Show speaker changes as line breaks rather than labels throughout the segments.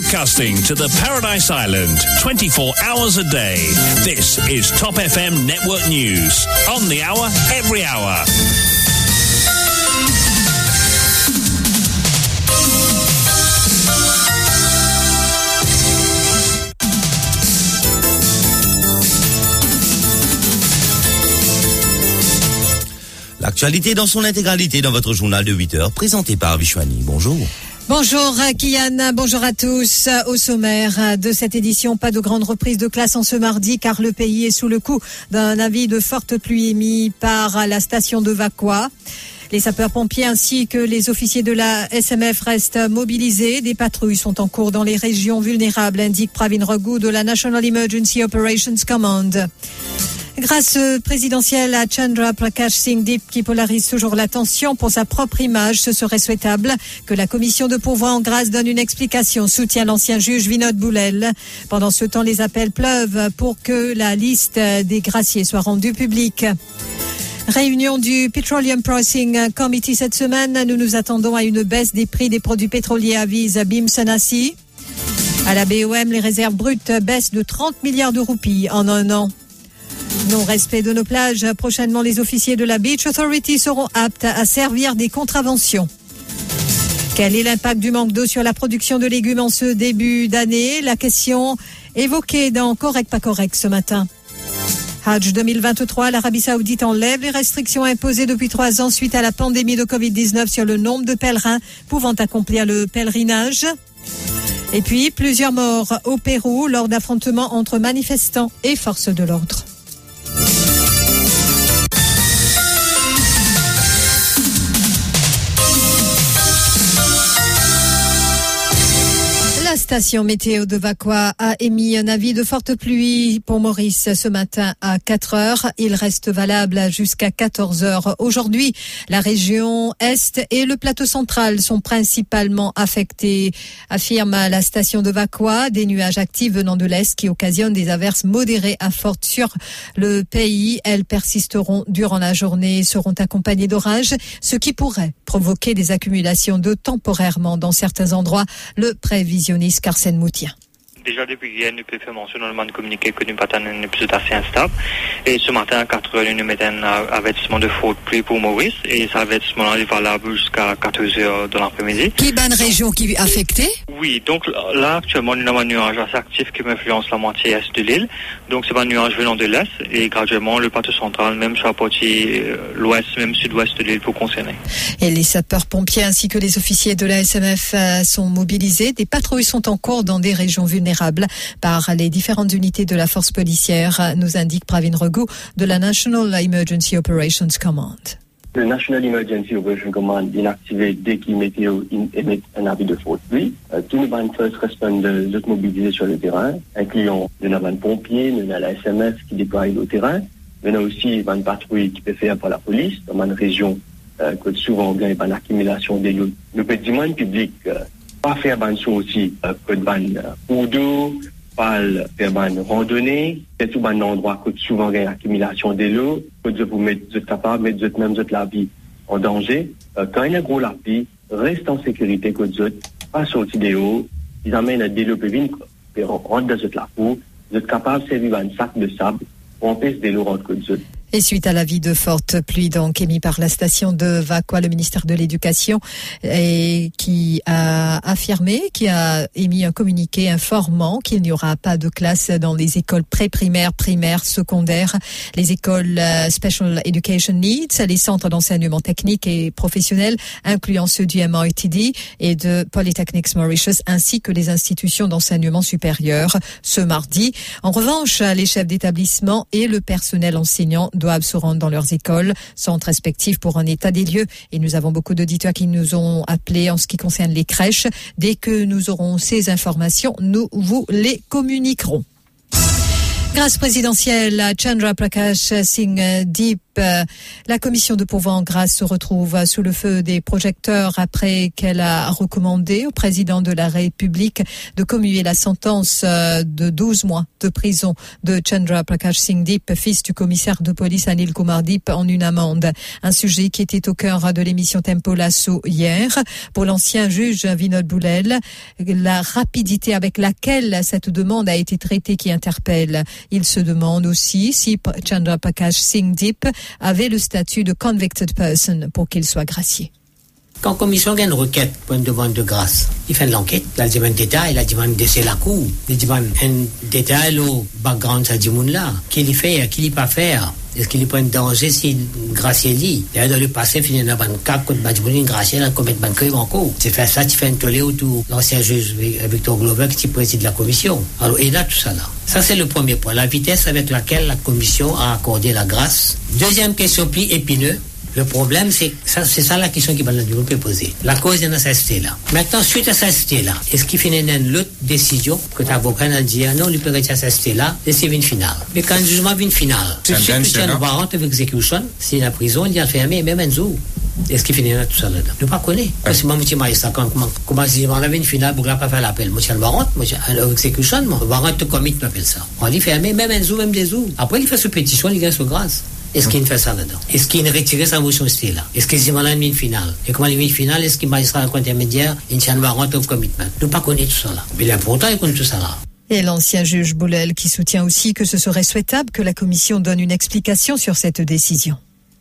broadcasting to the Paradise Island 24 hours a day. This is Top FM Network News. On the hour, every hour.
L'actualité dans son intégralité dans votre journal de 8 heures, présenté par Vishwani. Bonjour.
Bonjour Kian, bonjour à tous. Au sommaire de cette édition, pas de grande reprise de classe en ce mardi car le pays est sous le coup d'un avis de forte pluie émis par la station de Vaqua. Les sapeurs-pompiers ainsi que les officiers de la SMF restent mobilisés. Des patrouilles sont en cours dans les régions vulnérables, indique Pravin Raghu de la National Emergency Operations Command. Grâce présidentielle à Chandra Prakash Singh Deep qui polarise toujours l'attention pour sa propre image, ce serait souhaitable que la commission de pourvoi en grâce donne une explication, soutient l'ancien juge Vinod Boulel. Pendant ce temps, les appels pleuvent pour que la liste des graciers soit rendue publique. Réunion du Petroleum Pricing Committee cette semaine. Nous nous attendons à une baisse des prix des produits pétroliers, avise Bim Sanasi. À la BOM, les réserves brutes baissent de 30 milliards de roupies en un an. Non-respect de nos plages. Prochainement, les officiers de la Beach Authority seront aptes à servir des contraventions. Quel est l'impact du manque d'eau sur la production de légumes en ce début d'année? La question évoquée dans Correct pas correct ce matin. Hajj 2023, l'Arabie Saoudite enlève les restrictions imposées depuis trois ans suite à la pandémie de Covid-19 sur le nombre de pèlerins pouvant accomplir le pèlerinage. Et puis, plusieurs morts au Pérou lors d'affrontements entre manifestants et forces de l'ordre. Station météo de Vaqua a émis un avis de forte pluie pour Maurice ce matin à 4 heures. Il reste valable jusqu'à 14 heures. Aujourd'hui, la région Est et le plateau central sont principalement affectés, affirme la station de Vaqua. Des nuages actifs venant de l'Est qui occasionnent des averses modérées à fortes sur le pays. Elles persisteront durant la journée et seront accompagnées d'orages, ce qui pourrait provoquer des accumulations d'eau temporairement dans certains endroits. Le prévisionniste Carsen Moutien.
Déjà depuis hier, nous pouvons faire mention dans le communiqué que nous pas un épisode assez instable. Et ce matin, à 4 heures, nous mettons un avertissement de faute pluie pour Maurice. Et cet avertissement est valable jusqu'à 14 heures de l'après-midi.
Qui est une région qui est affectée?
Oui, donc là, actuellement, nous avons un nuage assez actif qui influence la moitié est de l'île. Donc, c'est un nuage venant de l'est. Et graduellement, le plateau central, même sur la partie l'ouest, même sud-ouest de l'île, pour concerner.
Et les sapeurs-pompiers ainsi que les officiers de la SMF sont mobilisés. Des patrouilles sont en cours dans des régions vulnérables par les différentes unités de la force policière, nous indique Pravin Raghu de la National Emergency Operations Command.
Le National Emergency Operations Command est activé dès qu'il météo émet un avis de faute pluie. Euh, tous les bandes first responders sont mobilisés sur le terrain, incluant le bandes pompiers, le la SMF qui déploie au terrain, mais aussi les bandes patrouilles qui peuvent faire par la police dans une région euh, que souvent il y une accumulation des lieux. Le petit monde public euh, pas faire ban aussi euh, que ban ou d'eau, pas faire ban randonnée, c'est tout ban endroit que souvent il y a accumulation de l'eau, que vous mettez vous capable de mettre même la vie en danger. Euh, quand il y a un gros lapis, reste en sécurité que vous pas sortir de l'eau, ils amènent des l'eau plus vite, rentre dans la peau, êtes capable de servir un sac de sable pour empêcher de l'eau rentrer que vous
et suite à l'avis de forte pluie donc émis par la station de Vaqua, le ministère de l'Éducation, et qui a affirmé, qui a émis un communiqué informant qu'il n'y aura pas de classe dans les écoles pré-primaires, primaires, secondaires, les écoles euh, Special Education Needs, les centres d'enseignement technique et professionnel, incluant ceux du MITD et de Polytechnics Mauritius, ainsi que les institutions d'enseignement supérieur ce mardi. En revanche, les chefs d'établissement et le personnel enseignant doivent se rendre dans leurs écoles, centres respectifs pour un état des lieux. Et nous avons beaucoup d'auditeurs qui nous ont appelés en ce qui concerne les crèches. Dès que nous aurons ces informations, nous vous les communiquerons. Grâce présidentielle à Chandra Prakash Singh La commission de pourvoi en grâce se retrouve sous le feu des projecteurs après qu'elle a recommandé au président de la République de commuer la sentence de 12 mois de prison de Chandra Prakash Singh Deep, fils du commissaire de police Anil Kumar Deep, en une amende. Un sujet qui était au cœur de l'émission Tempo Lasso hier. Pour l'ancien juge Vinod Boulel, la rapidité avec laquelle cette demande a été traitée qui interpelle. Il se demande aussi si Chandra Prakash Singh Deep avait le statut de convicted person pour qu'il soit gracié.
Quand commission gagne une requête pour une demande de grâce, il fait l'enquête, il demande détail, il demande de la cour, il demande un détail au background de ce monde-là, qu'il fait, qu'il pas faire? Est-ce qu'il prend un danger s'il gracier lui D'ailleurs, dans le passé, il y a un cas quand il gracier, il a commis un crime en cours. C'est fait ça, tu fais un tollé autour l'ancien juge Victor Glover qui préside la commission. Alors, il a tout ça là. Ça, c'est le premier point. La vitesse avec laquelle la commission a accordé la grâce. Deuxième question plus épineuse. Le problème, c'est ça la question qui va nous développer poser. La cause est dans sa cité là. Maintenant, suite à sa cité là, est-ce qu'il finit dans l'autre décision que t'avocat n'a dit, ah non, lui peut retirer sa cité là, et c'est une finale. Mais quand le jugement vient final, tout de suite, tu as une warrant of execution, c'est la prison, il y a fermé, et même un jour. Est-ce qu'il finira tout ça là-dedans? Je ne pas connaître. Parce que moi, je me ça, comment si on avait une finale, pour ne pas faire l'appel. Moi, je le warrant, moi, je execution, moi, warrant de commit, m'appelle ça. On dit fermé, même un jour, même des jours. Après, il fait sous pétition, il gagne sous grâce. Est-ce qu'il fait ça là-dedans? Est-ce qu'il retire sa motion style là Est-ce qu'il s'y a une finale? Et comment une finale? Est-ce qu'il magistrat intermédiaire Il s'y a un of commitment Ne pas connaître tout ça là. Mais l'important, il connaît tout ça là.
Et l'ancien juge Boulel qui soutient aussi que ce serait souhaitable que la commission donne une explication sur cette décision.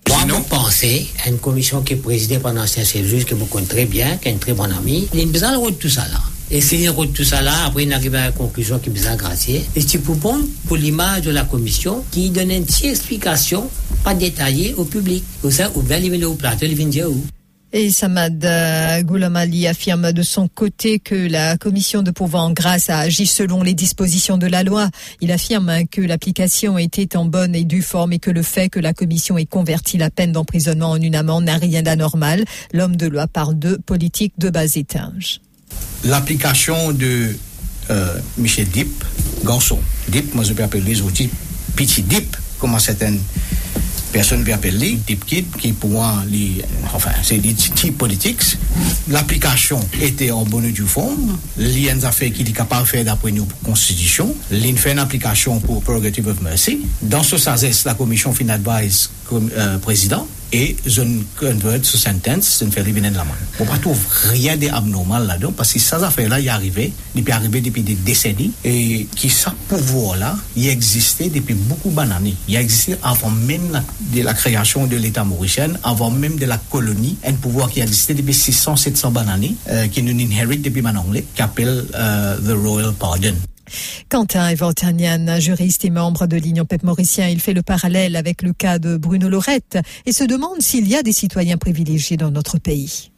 Moi, pensez à une commission qui est présidée par un ancien juge que vous connaissez très bien, qui est un très bon ami. Il a besoin de tout ça là. Et c'est une route tout ça là, après il arrive à la conclusion qui est bien graciée. Et c'est pour bon pour l'image de la commission qui donne une petite explication, pas détaillée au public. Comme ça, ou bien il au plateau, il vient dire où?
Et Samad euh, Goulamali affirme de son côté que la commission de pouvoir en grâce a agi selon les dispositions de la loi. Il affirme que l'application était en bonne et due forme et que le fait que la commission ait converti la peine d'emprisonnement en une amende n'a rien d'anormal. L'homme de loi parle de politique de bas étage
l'application de euh, Michel Dip, garçon Dip, moi je peux appeler les outils petit Dip, comme certaines person vi apel li, tip kit, ki pou an li, enfin, se li tip politik, l'applikasyon ete an bonou du fond, li an zafè ki li kapal fè d'apre nou konstitisyon, li an fè an applikasyon pou Prerogative of Mercy, dans ce sazès, la komisyon fin advise euh, prezident, Et je ne veux être sous sentence, je ne fais rien de la main. On ne trouve rien d'abnormal là-dedans, parce que ces affaires-là, y arrivaient, e y peut arriver depuis des décennies, et que ce pouvoir-là, y existait depuis beaucoup d'années. Y existait avant même la, de la création de l'État mauricien, avant même de la colonie, un pouvoir qui existait depuis 600-700 années, euh, qui nous inhérite depuis maintenant, qui appelle euh, the Royal Pardon.
Quentin Evantanian, juriste et membre de l'Union PEP mauricien, il fait le parallèle avec le cas de Bruno Lorette et se demande s'il y a des citoyens privilégiés dans notre pays.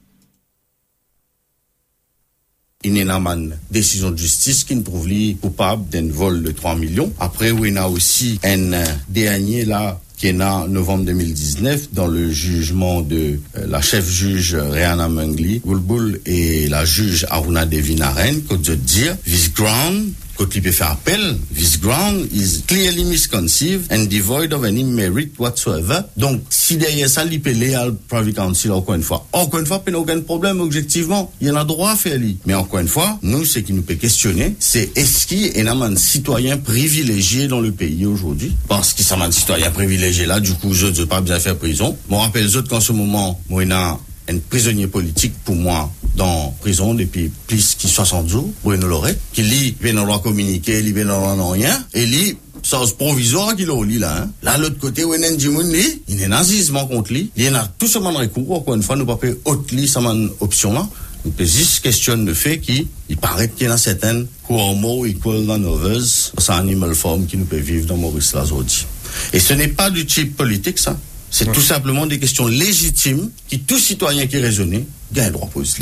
Il y a une décision de justice qui nous prouve coupable d'un vol de 3 millions. Après, il y a aussi un dernier là qui est en novembre 2019 dans le jugement de euh, la chef juge Rihanna Mungli, Gulbul et la juge Aruna Devinaren, que de dire, this ground Faire appel, this ground is clearly misconceived and devoid of any merit whatsoever. Donc, si derrière ça, il peut aller à private council encore une fois. Encore une fois, il n'y a aucun problème, objectivement. Il y en a droit à faire lui. Mais encore une fois, nous, ce qui nous peut questionner, c'est est-ce qu'il y a un citoyen privilégié dans le pays aujourd'hui? Parce qu'il y a un citoyen privilégié là, du coup, je ne veux pas bien faire prison. Bon, rappelle autres qu'en ce moment, moi, il y a un prisonnier politique pour moi dan prison depi plis ki 60 jou, Bruno Loret, ki li ven nan lwa komunike, li ven nan lwa nan rien, e li sans provizor ki lo li la. La l'ot kote wè nen jimoun li, inè nan zizman kont li, li nan tout seman rekou, wakon fwa nou pape ot li seman opsyon la, nou pe zis kestyon de fe ki, i paret ki nan seten kou anmo ikwol nan novez, sa animal form ki nou pe viv nan Maurice Lazodi. Et ce n'est pas du type politique, ça. C'est tout simplement des questions légitimes qui tout citoyen qui est raisonné gagne le droit poser.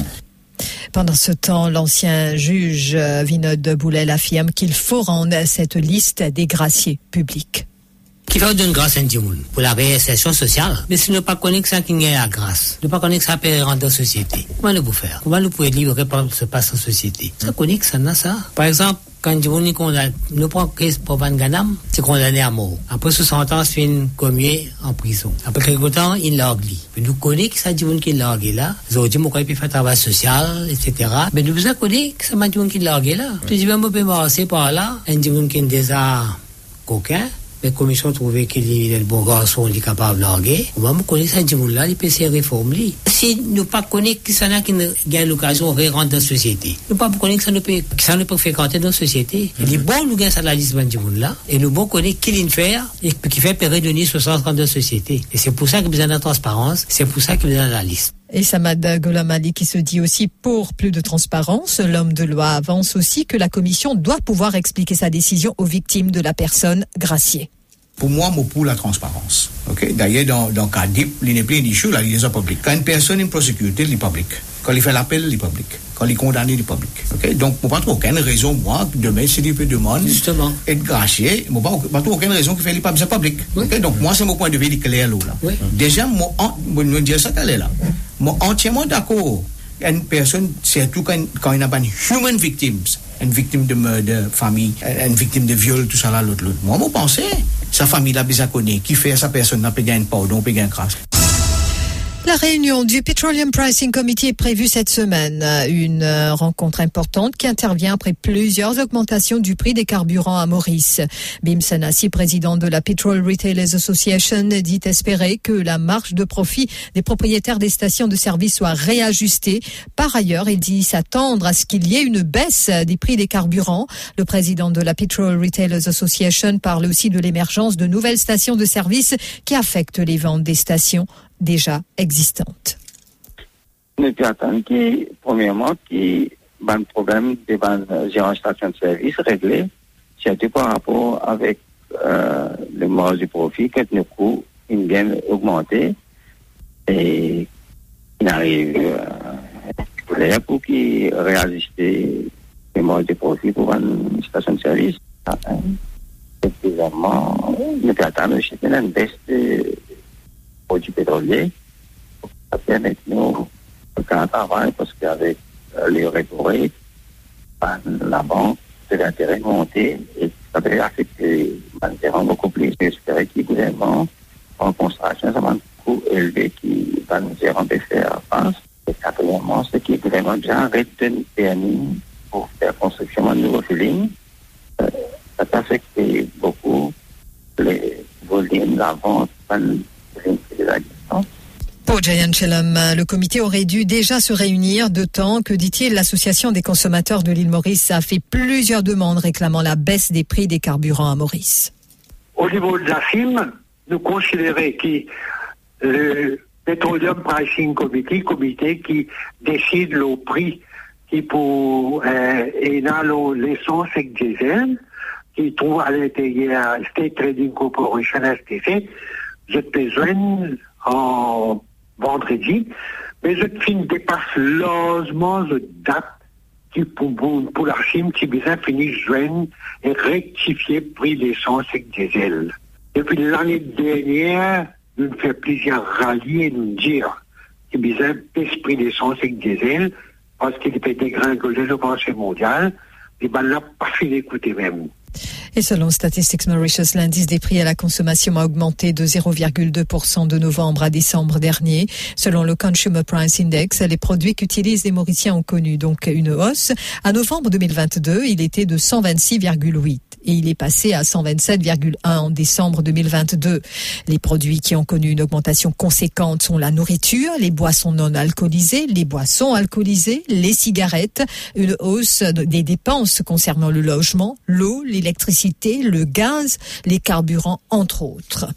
Pendant ce temps, l'ancien juge euh, Vinod Boulel affirme qu'il faut rendre cette liste des graciers publics.
Qui va donner grâce à un pour la réinsertion sociale? Mais si nous ne pas connaître ça qui est la grâce, ne pas connaître ça peut rendre la société, comment nous pouvons faire? Comment nous pouvons livrer par ce passe en société? Ça connaît ça, ça Par exemple, quand on condamne, nous prenons crise pour Van Ganam, c'est condamné à mort. Après 60 ans, c'est une en prison. Après quelques temps, il l'orglie. Nous connaissons que ça dit l'orglie là. Dit qu'on peut faire travail social, etc. Mais nous que ça dit l'orglie là. Tu dis, on peut passer par là, un dit qui est déjà coquin. Pe komisyon trouve ke li lèl bon ganson li kapab langè, ouman mou konè sa di moun la li pe se reform li. Si nou pa konè ki sa nan ki gen l'okasyon re rente dan sosyete, nou pa pou konè ki sa nou pe frekante dan sosyete. Li bon nou gen sa la lisman di moun la, e nou bon konè ki li n'fer, ki fe pe redoni sou sens rente dan sosyete. E se pou sa ki bezan la transparans, se pou sa ki bezan la lisman.
Et Samad Golamali qui se dit aussi pour plus de transparence, l'homme de loi avance aussi que la commission doit pouvoir expliquer sa décision aux victimes de la personne graciée.
Pour moi, moi pour la transparence. Okay? D'ailleurs, dans, dans le cas d'IP, il n'est plus d'issue, la liaison publique. Quand une personne est prosécutée, il est public. Quand il fait l'appel, il est public. Quand il est condamné, il est public. Okay? Donc, je pas aucune raison, moi, demain, si il peut demander
Justement.
être gracié, je pas aucune raison qu'il fait les public. public.
Oui.
Okay? Donc, moi, c'est mon point de vue clair là.
Oui.
Déjà, moi, je me dire ça qu'elle est là. Mwen antyèman d'akor. An person, sèrtou kan yon apan human victims, an victim de murder, fami, an victim de viol, tout sa la lot lot. Mwen mwen panse, sa fami la bezakone, ki fè sa person nan pe gen pardon, pe gen kras.
La réunion du Petroleum Pricing Committee est prévue cette semaine. Une euh, rencontre importante qui intervient après plusieurs augmentations du prix des carburants à Maurice. Bim Sanassi, président de la Petrol Retailers Association, dit espérer que la marge de profit des propriétaires des stations de service soit réajustée. Par ailleurs, il dit s'attendre à ce qu'il y ait une baisse des prix des carburants. Le président de la Petrol Retailers Association parle aussi de l'émergence de nouvelles stations de service qui affectent les ventes des stations déjà existantes.
Nous attendons qui, premièrement, qui a un problème de gérant station de service réglé, surtout par rapport avec euh, le marge du profit, que nos coûts ils viennent augmenter et il arrive euh, pour qu'ils réajustent les marges du profit pour une station de service. Effectivement, nous attendons une baisse produits pétroliers. Nous de faire un travail parce qu'avec euh, les ben, la banque, c'est l'intérêt monter et ça peut affecter l'intérêt beaucoup plus. J'espère que le gouvernement, en construction, ça va un coût élevé qui va nous dire en faire face. Et quatrièmement, ce qui est vraiment bien retenu permis pour faire construction de nouveaux filings, euh, ça peut affecter beaucoup les volumes, la vente,
pour Jayan Chellam, le comité aurait dû déjà se réunir de temps que, dit-il, l'association des consommateurs de l'île Maurice a fait plusieurs demandes réclamant la baisse des prix des carburants à Maurice.
Au niveau de la FIM, nous considérons que le Petroleum Pricing Committee, comité qui décide le prix qui pour euh, l'essence et diesel, qui trouve à l'intérieur State Trading Corporation STC, j'ai besoin en vendredi, mais je fin dépasse largement la date qui pour, pour, pour qui besoin finir juin et rectifier le prix d'essence et diesel. Depuis l'année dernière, nous fait plusieurs rallyes et nous dire besoin baisse prix d'essence et diesel parce qu'il était dégringolé le marché mondial. Et ben là, pas fini d'écouter même.
Et selon Statistics Mauritius, l'indice des prix à la consommation a augmenté de 0,2% de novembre à décembre dernier. Selon le Consumer Price Index, les produits qu'utilisent les Mauriciens ont connu donc une hausse. À novembre 2022, il était de 126,8 et il est passé à 127,1 en décembre 2022. Les produits qui ont connu une augmentation conséquente sont la nourriture, les boissons non alcoolisées, les boissons alcoolisées, les cigarettes, une hausse des dépenses concernant le logement, l'eau, l'électricité, le gaz, les carburants, entre autres.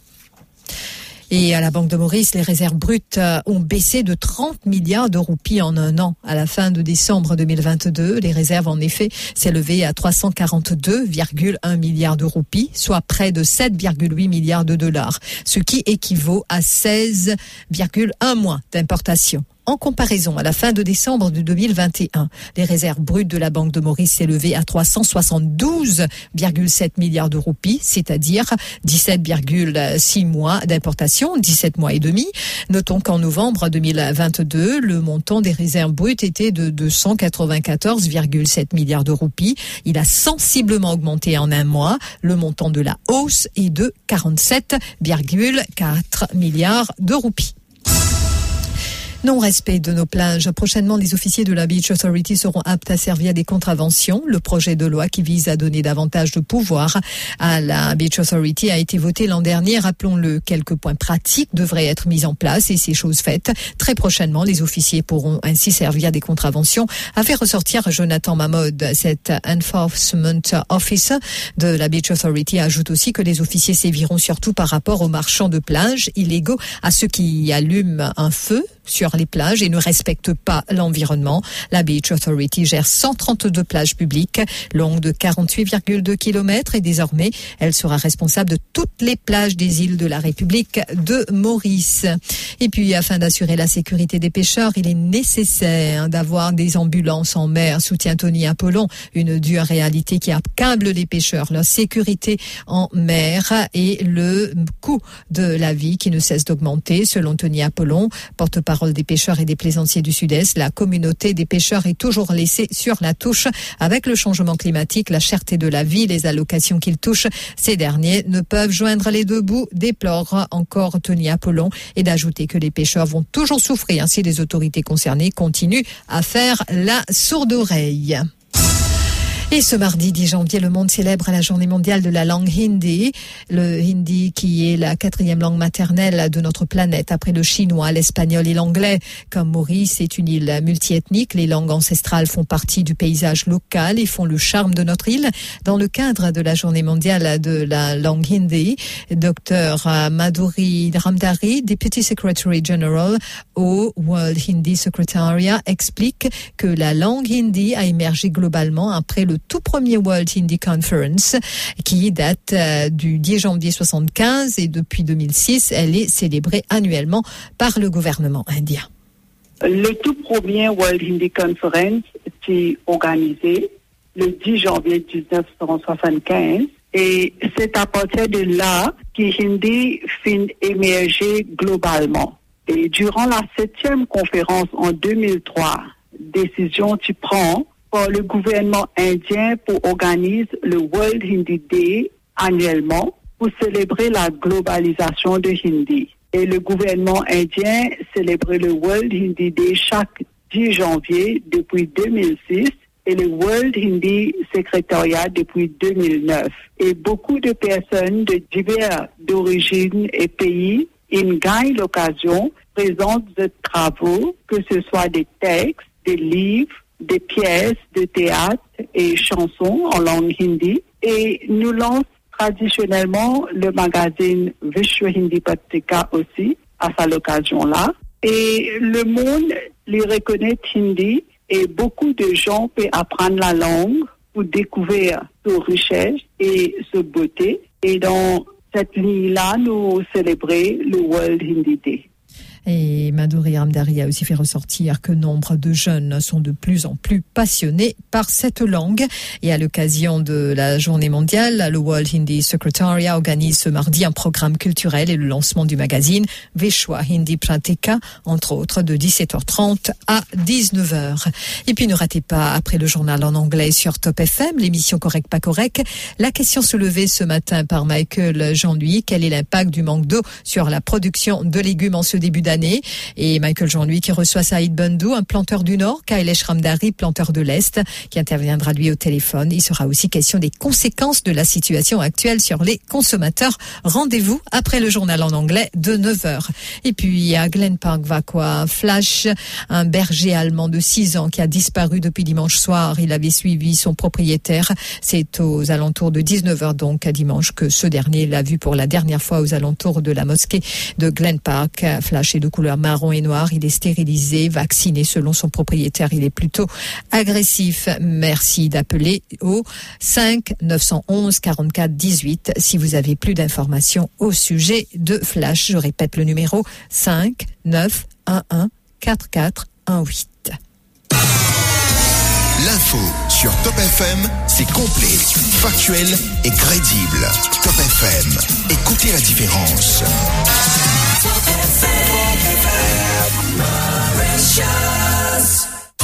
Et à la Banque de Maurice, les réserves brutes euh, ont baissé de 30 milliards de roupies en un an. À la fin de décembre 2022, les réserves en effet s'élevaient à 342,1 milliards de roupies, soit près de 7,8 milliards de dollars, ce qui équivaut à 16,1 mois d'importation. En comparaison, à la fin de décembre de 2021, les réserves brutes de la Banque de Maurice s'élevaient à 372,7 milliards de roupies, c'est-à-dire 17,6 mois d'importation, 17 mois et demi. Notons qu'en novembre 2022, le montant des réserves brutes était de 294,7 milliards de roupies. Il a sensiblement augmenté en un mois. Le montant de la hausse est de 47,4 milliards de roupies. Non-respect de nos plages. Prochainement, les officiers de la Beach Authority seront aptes à servir des contraventions. Le projet de loi qui vise à donner davantage de pouvoir à la Beach Authority a été voté l'an dernier. Rappelons-le, quelques points pratiques devraient être mis en place et ces choses faites. Très prochainement, les officiers pourront ainsi servir des contraventions. A fait ressortir Jonathan Mamod, cet Enforcement Officer de la Beach Authority, ajoute aussi que les officiers séviront surtout par rapport aux marchands de plage illégaux, à ceux qui allument un feu sur les plages et ne respectent pas l'environnement. La Beach Authority gère 132 plages publiques longues de 48,2 km et désormais, elle sera responsable de toutes les plages des îles de la République de Maurice. Et puis, afin d'assurer la sécurité des pêcheurs, il est nécessaire d'avoir des ambulances en mer, soutient Tony Apollon, une dure réalité qui accable les pêcheurs, leur sécurité en mer et le coût de la vie qui ne cesse d'augmenter. Selon Tony Apollon, porte-parole des pêcheurs et des plaisanciers du Sud-Est, la communauté des pêcheurs est toujours laissée sur la touche. Avec le changement climatique, la cherté de la vie, les allocations qu'ils touchent, ces derniers ne peuvent joindre les deux bouts, déplore encore Tony Apollon, et d'ajouter que les pêcheurs vont toujours souffrir si les autorités concernées continuent à faire la sourde oreille. Et ce mardi 10 janvier, le monde célèbre la journée mondiale de la langue hindi. Le hindi qui est la quatrième langue maternelle de notre planète après le chinois, l'espagnol et l'anglais. Comme Maurice est une île multiethnique, les langues ancestrales font partie du paysage local et font le charme de notre île. Dans le cadre de la journée mondiale de la langue hindi, Dr Madhuri Ramdari, Deputy Secretary General au World Hindi Secretariat, explique que la langue hindi a émergé globalement après le tout premier World Hindi Conference qui date euh, du 10 janvier 75 et depuis 2006, elle est célébrée annuellement par le gouvernement indien.
Le tout premier World Hindi Conference s'est organisé le 10 janvier 1975 et c'est à partir de là que Hindi fin émerger globalement. Et durant la septième conférence en 2003, décision tu prends par le gouvernement indien pour organiser le World Hindi Day annuellement pour célébrer la globalisation de Hindi. Et le gouvernement indien célébrait le World Hindi Day chaque 10 janvier depuis 2006 et le World Hindi Secretariat depuis 2009. Et beaucoup de personnes de divers d'origine et pays ils gagnent l'occasion, présentent des travaux, que ce soit des textes, des livres, des pièces de théâtre et chansons en langue hindi et nous lance traditionnellement le magazine Vishwa Hindi Patrika aussi à sa l'occasion-là. Et le monde les reconnaît hindi et beaucoup de gens peuvent apprendre la langue pour découvrir sa richesse et sa beauté. Et dans cette ligne-là, nous célébrons le World Hindi Day.
Et Madhuri Ramdari a aussi fait ressortir que nombre de jeunes sont de plus en plus passionnés par cette langue. Et à l'occasion de la journée mondiale, le World Hindi Secretariat organise ce mardi un programme culturel et le lancement du magazine Vishwa Hindi Pratika, entre autres de 17h30 à 19h. Et puis ne ratez pas, après le journal en anglais sur Top FM, l'émission Correct pas correct, la question soulevée ce matin par Michael Jean-Louis, quel est l'impact du manque d'eau sur la production de légumes en ce début d'année? Et Michael Jean-Louis qui reçoit Saïd Bundou, un planteur du Nord, Kailesh Ramdari, planteur de l'Est, qui interviendra lui au téléphone. Il sera aussi question des conséquences de la situation actuelle sur les consommateurs. Rendez-vous après le journal en anglais de 9h. Et puis à Glen Park va quoi? Flash, un berger allemand de 6 ans qui a disparu depuis dimanche soir. Il avait suivi son propriétaire. C'est aux alentours de 19h donc à dimanche que ce dernier l'a vu pour la dernière fois aux alentours de la mosquée de Glen Park. Flash est de couleur marron et noir. Il est stérilisé, vacciné selon son propriétaire. Il est plutôt agressif. Merci d'appeler au 5 911 44 18 si vous avez plus d'informations au sujet de Flash. Je répète le numéro 5 9 11 4418.
L'info sur Top FM, c'est complet, factuel et crédible. Top FM, écoutez la différence. Mauritius.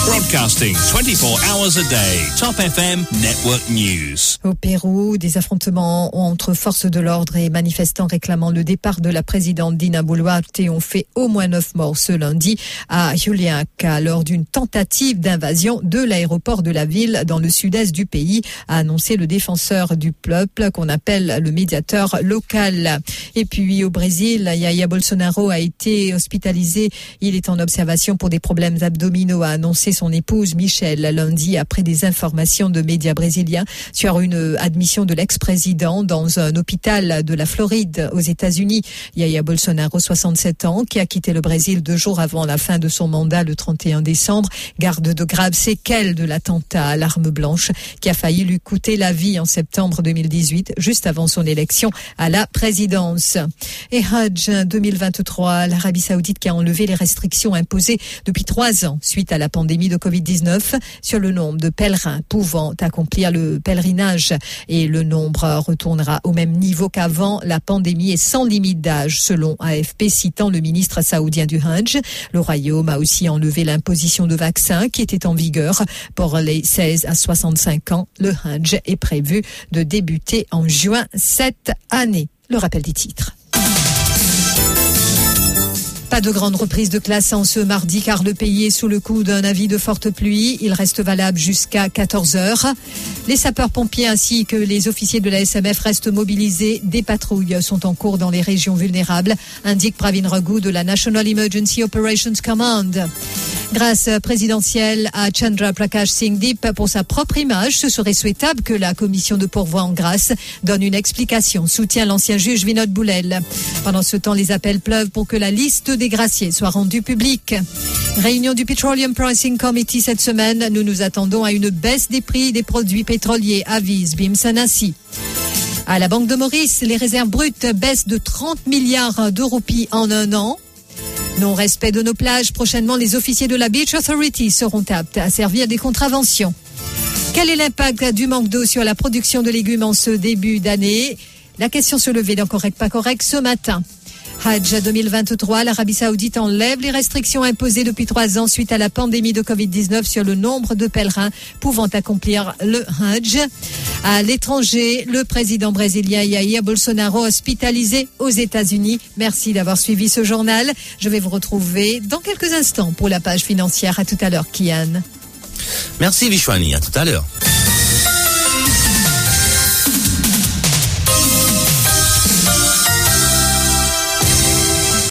Broadcasting 24 hours a day. Top FM Network News.
Au Pérou, des affrontements entre forces de l'ordre et manifestants réclamant le départ de la présidente Dina Boluarte ont fait au moins neuf morts ce lundi à Juliaca lors d'une tentative d'invasion de l'aéroport de la ville dans le sud-est du pays, a annoncé le défenseur du peuple qu'on appelle le médiateur local. Et puis au Brésil, Yaya Bolsonaro a été hospitalisé. Il est en observation pour des problèmes abdominaux, a annoncé son épouse Michelle lundi après des informations de médias brésiliens sur une admission de l'ex-président dans un hôpital de la Floride aux États-Unis. Yaya Bolsonaro, 67 ans, qui a quitté le Brésil deux jours avant la fin de son mandat le 31 décembre, garde de graves séquelles de l'attentat à l'arme blanche qui a failli lui coûter la vie en septembre 2018, juste avant son élection à la présidence. Et Hajj 2023, l'Arabie Saoudite qui a enlevé les restrictions imposées depuis trois ans suite à la pandémie de Covid-19 sur le nombre de pèlerins pouvant accomplir le pèlerinage et le nombre retournera au même niveau qu'avant la pandémie et sans limite d'âge selon AFP citant le ministre saoudien du Hajj. Le royaume a aussi enlevé l'imposition de vaccins qui était en vigueur pour les 16 à 65 ans. Le Hajj est prévu de débuter en juin cette année. Le rappel des titres. Pas de grande reprise de classe en ce mardi car le pays est sous le coup d'un avis de forte pluie. Il reste valable jusqu'à 14 heures. Les sapeurs-pompiers ainsi que les officiers de la SMF restent mobilisés. Des patrouilles sont en cours dans les régions vulnérables, indique Pravin Raghu de la National Emergency Operations Command. Grâce présidentielle à Chandra Prakash Singh Deep pour sa propre image, ce serait souhaitable que la commission de pourvoi en grâce donne une explication, soutient l'ancien juge Vinod Boulel. Pendant ce temps, les appels pleuvent pour que la liste des graciés soit rendue publique. Réunion du Petroleum Pricing Committee cette semaine. Nous nous attendons à une baisse des prix des produits pétroliers, avise Bim Sanassi. À la Banque de Maurice, les réserves brutes baissent de 30 milliards d'euros en un an. Non-respect de nos plages, prochainement les officiers de la Beach Authority seront aptes à servir des contraventions. Quel est l'impact du manque d'eau sur la production de légumes en ce début d'année? La question se levait dans Correct Pas Correct ce matin. Hajj 2023, l'Arabie Saoudite enlève les restrictions imposées depuis trois ans suite à la pandémie de Covid-19 sur le nombre de pèlerins pouvant accomplir le Hajj. À l'étranger, le président brésilien Jair Bolsonaro hospitalisé aux États-Unis. Merci d'avoir suivi ce journal. Je vais vous retrouver dans quelques instants pour la page financière. À tout à l'heure, Kian.
Merci Vishwani, à tout à l'heure.